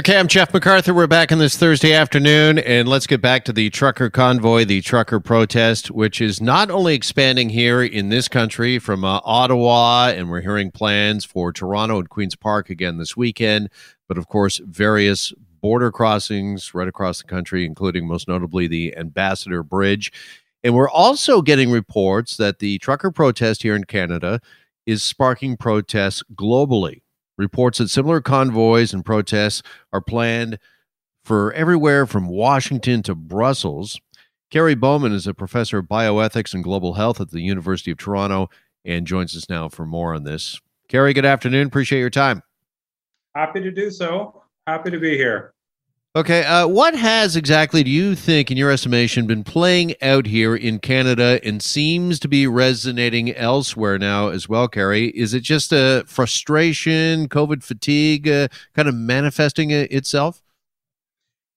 Okay, I'm Jeff MacArthur. We're back on this Thursday afternoon, and let's get back to the trucker convoy, the trucker protest, which is not only expanding here in this country from uh, Ottawa, and we're hearing plans for Toronto and Queen's Park again this weekend, but of course, various border crossings right across the country, including most notably the Ambassador Bridge. And we're also getting reports that the trucker protest here in Canada is sparking protests globally reports that similar convoys and protests are planned for everywhere from Washington to Brussels. Kerry Bowman is a professor of bioethics and global health at the University of Toronto and joins us now for more on this. Kerry, good afternoon. Appreciate your time. Happy to do so. Happy to be here. Okay, uh, what has exactly do you think, in your estimation, been playing out here in Canada and seems to be resonating elsewhere now as well, Kerry? Is it just a frustration, COVID fatigue, uh, kind of manifesting itself?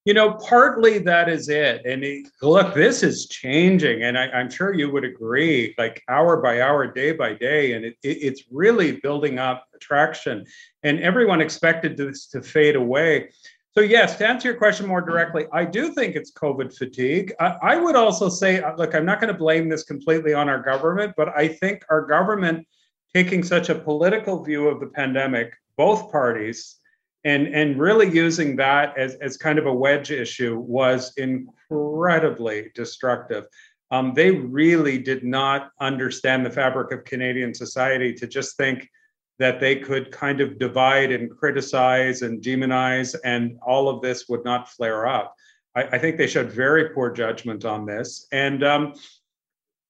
You know, partly that is it. And it, look, this is changing, and I, am sure you would agree, like hour by hour, day by day, and it, it, it's really building up traction. And everyone expected this to fade away. So, yes, to answer your question more directly, I do think it's COVID fatigue. I, I would also say, uh, look, I'm not going to blame this completely on our government, but I think our government taking such a political view of the pandemic, both parties, and, and really using that as, as kind of a wedge issue was incredibly destructive. Um, they really did not understand the fabric of Canadian society to just think that they could kind of divide and criticize and demonize, and all of this would not flare up. I, I think they showed very poor judgment on this. And, um,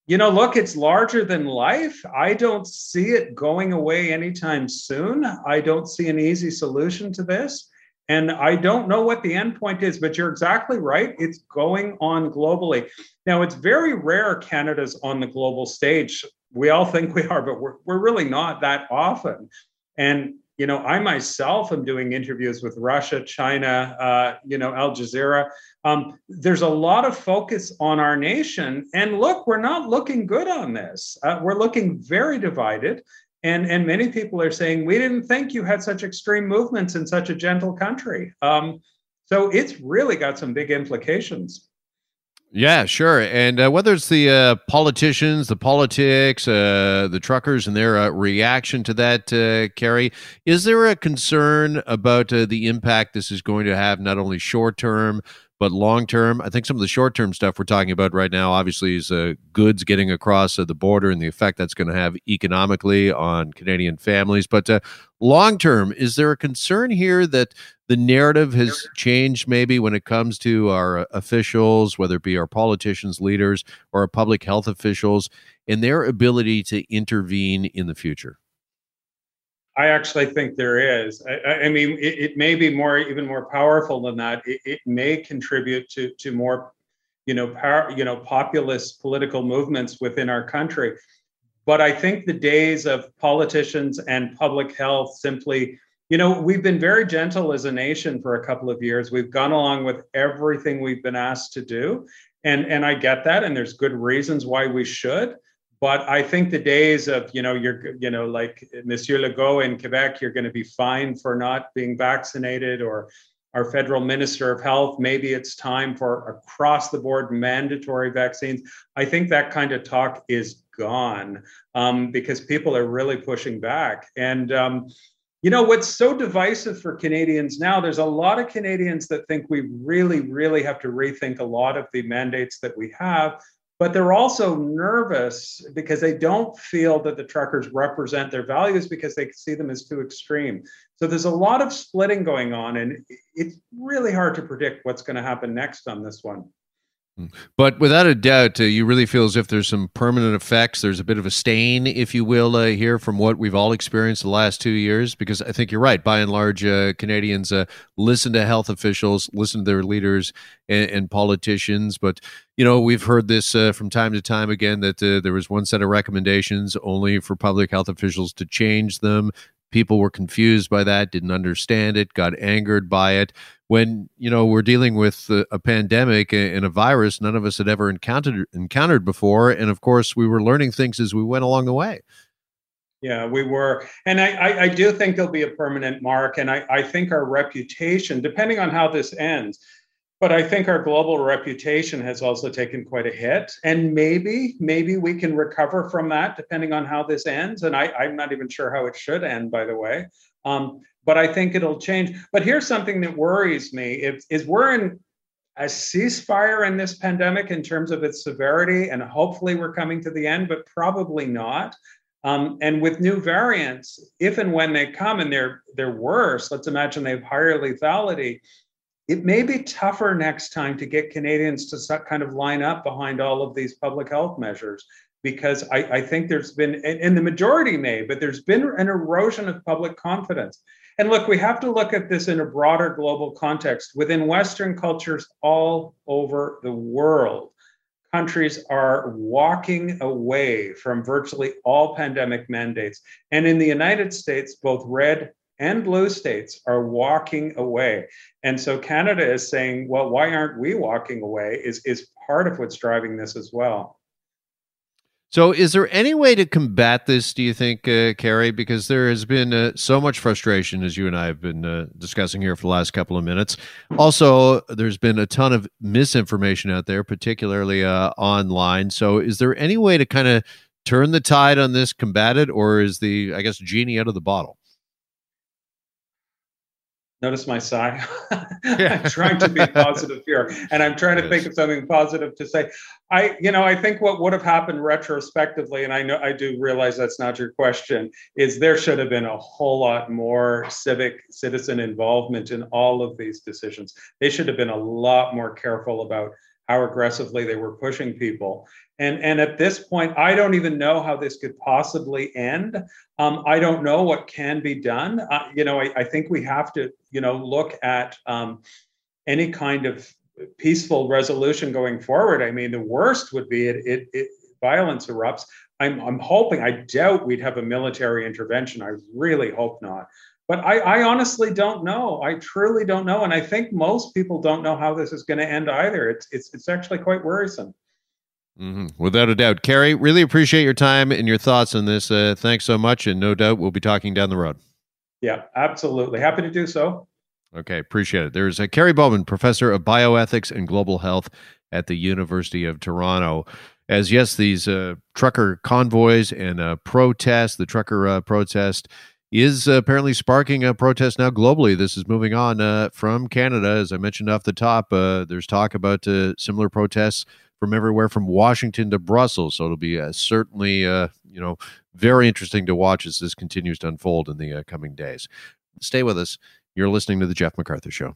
you know, look, it's larger than life. I don't see it going away anytime soon. I don't see an easy solution to this. And I don't know what the endpoint is, but you're exactly right. It's going on globally. Now, it's very rare Canada's on the global stage we all think we are, but we're, we're really not that often. And, you know, I myself am doing interviews with Russia, China, uh, you know, Al Jazeera. Um, there's a lot of focus on our nation. And look, we're not looking good on this. Uh, we're looking very divided. And, and many people are saying, we didn't think you had such extreme movements in such a gentle country. Um, so it's really got some big implications. Yeah, sure. And uh, whether it's the uh, politicians, the politics, uh, the truckers, and their uh, reaction to that, uh, Kerry, is there a concern about uh, the impact this is going to have, not only short term, but long term, I think some of the short term stuff we're talking about right now, obviously, is uh, goods getting across uh, the border and the effect that's going to have economically on Canadian families. But uh, long term, is there a concern here that the narrative has changed maybe when it comes to our uh, officials, whether it be our politicians, leaders, or our public health officials, and their ability to intervene in the future? I actually think there is. I, I mean, it, it, may be more, even more powerful than that. It, it, may contribute to to more, you know, power, you know, populist political movements within our country. But I think the days of politicians and public health simply, you know, we've been very gentle as a nation for a couple of years. We've gone along with everything we've been asked to do, and and I get that, and there's good reasons why we should but I think the days of you know you're you know like Monsieur Legault in Quebec, you're going to be fined for not being vaccinated, or our federal minister of health, maybe it's time for across the board mandatory vaccines. I think that kind of talk is gone um, because people are really pushing back. And um, you know what's so divisive for Canadians now? There's a lot of Canadians that think we really, really have to rethink a lot of the mandates that we have but they're also nervous because they don't feel that the truckers represent their values because they see them as too extreme. So there's a lot of splitting going on, and it's really hard to predict what's going to happen next on this one. But without a doubt, uh, you really feel as if there's some permanent effects. There's a bit of a stain, if you will, uh, here from what we've all experienced the last two years. Because I think you're right. By and large, uh, Canadians uh, listen to health officials, listen to their leaders and, and politicians. But you know, we've heard this uh, from time to time again that uh, there was one set of recommendations only for public health officials to change them people were confused by that didn't understand it got angered by it when you know we're dealing with a, a, pandemic and a virus none of us had ever encountered encountered before and of course we were learning things as we went along the way yeah, we were. And I, I, I, do think there'll be a permanent mark. And I, I think our reputation, depending on how this ends, but I think our global reputation has also taken quite a hit. And maybe, maybe we can recover from that depending on how this ends. And I, I'm not even sure how it should end, by the way. Um, but I think it'll change. But here's something that worries me: is, is we're in a ceasefire in this pandemic in terms of its severity, and hopefully we're coming to the end, but probably not. Um, and with new variants, if and when they come and they're they're worse, let's imagine they have higher lethality. It may be tougher next time to get Canadians to kind of line up behind all of these public health measures because I, I think there's been, and the majority may, but there's been an erosion of public confidence. And look, we have to look at this in a broader global context. Within Western cultures all over the world, countries are walking away from virtually all pandemic mandates. And in the United States, both red and blue states are walking away. And so Canada is saying, well, why aren't we walking away? Is, is part of what's driving this as well. So, is there any way to combat this, do you think, uh, Kerry? Because there has been uh, so much frustration, as you and I have been uh, discussing here for the last couple of minutes. Also, there's been a ton of misinformation out there, particularly uh, online. So, is there any way to kind of turn the tide on this, combat it, or is the, I guess, genie out of the bottle? Notice my sigh. I'm trying to be positive here, and I'm trying to yes. think of something positive to say. I, you know, I think what would have happened retrospectively, and I know I do realize that's not your question, is there should have been a whole lot more civic citizen involvement in all of these decisions. They should have been a lot more careful about how aggressively they were pushing people. And, and at this point, I don't even know how this could possibly end. Um, I don't know what can be done. Uh, you know, I, I, think we have to, you know, look at um, any kind of peaceful resolution going forward. I mean, the worst would be it, it, it violence erupts. I'm, I'm hoping, I doubt we'd have a military intervention. I really hope not. But I, I honestly don't know. I truly don't know. And I think most people don't know how this is going to end either. It's, it's, it's actually quite worrisome. Mm-hmm. Without a doubt. Kerry, really appreciate your time and your thoughts on this. Uh, thanks so much. And no doubt we'll be talking down the road. Yeah, absolutely. Happy to do so. Okay, appreciate it. There's a uh, Kerry Bowman, professor of bioethics and global health at the University of Toronto. As yes, these uh, trucker convoys and uh, protests, the trucker uh, protest is apparently sparking a protest now globally. This is moving on uh, from Canada. As I mentioned off the top, uh, there's talk about uh, similar protests from everywhere from Washington to Brussels. So it'll be uh, certainly, uh, you know, very interesting to watch as this continues to unfold in the uh, coming days. Stay with us. You're listening to the Jeff MacArthur Show.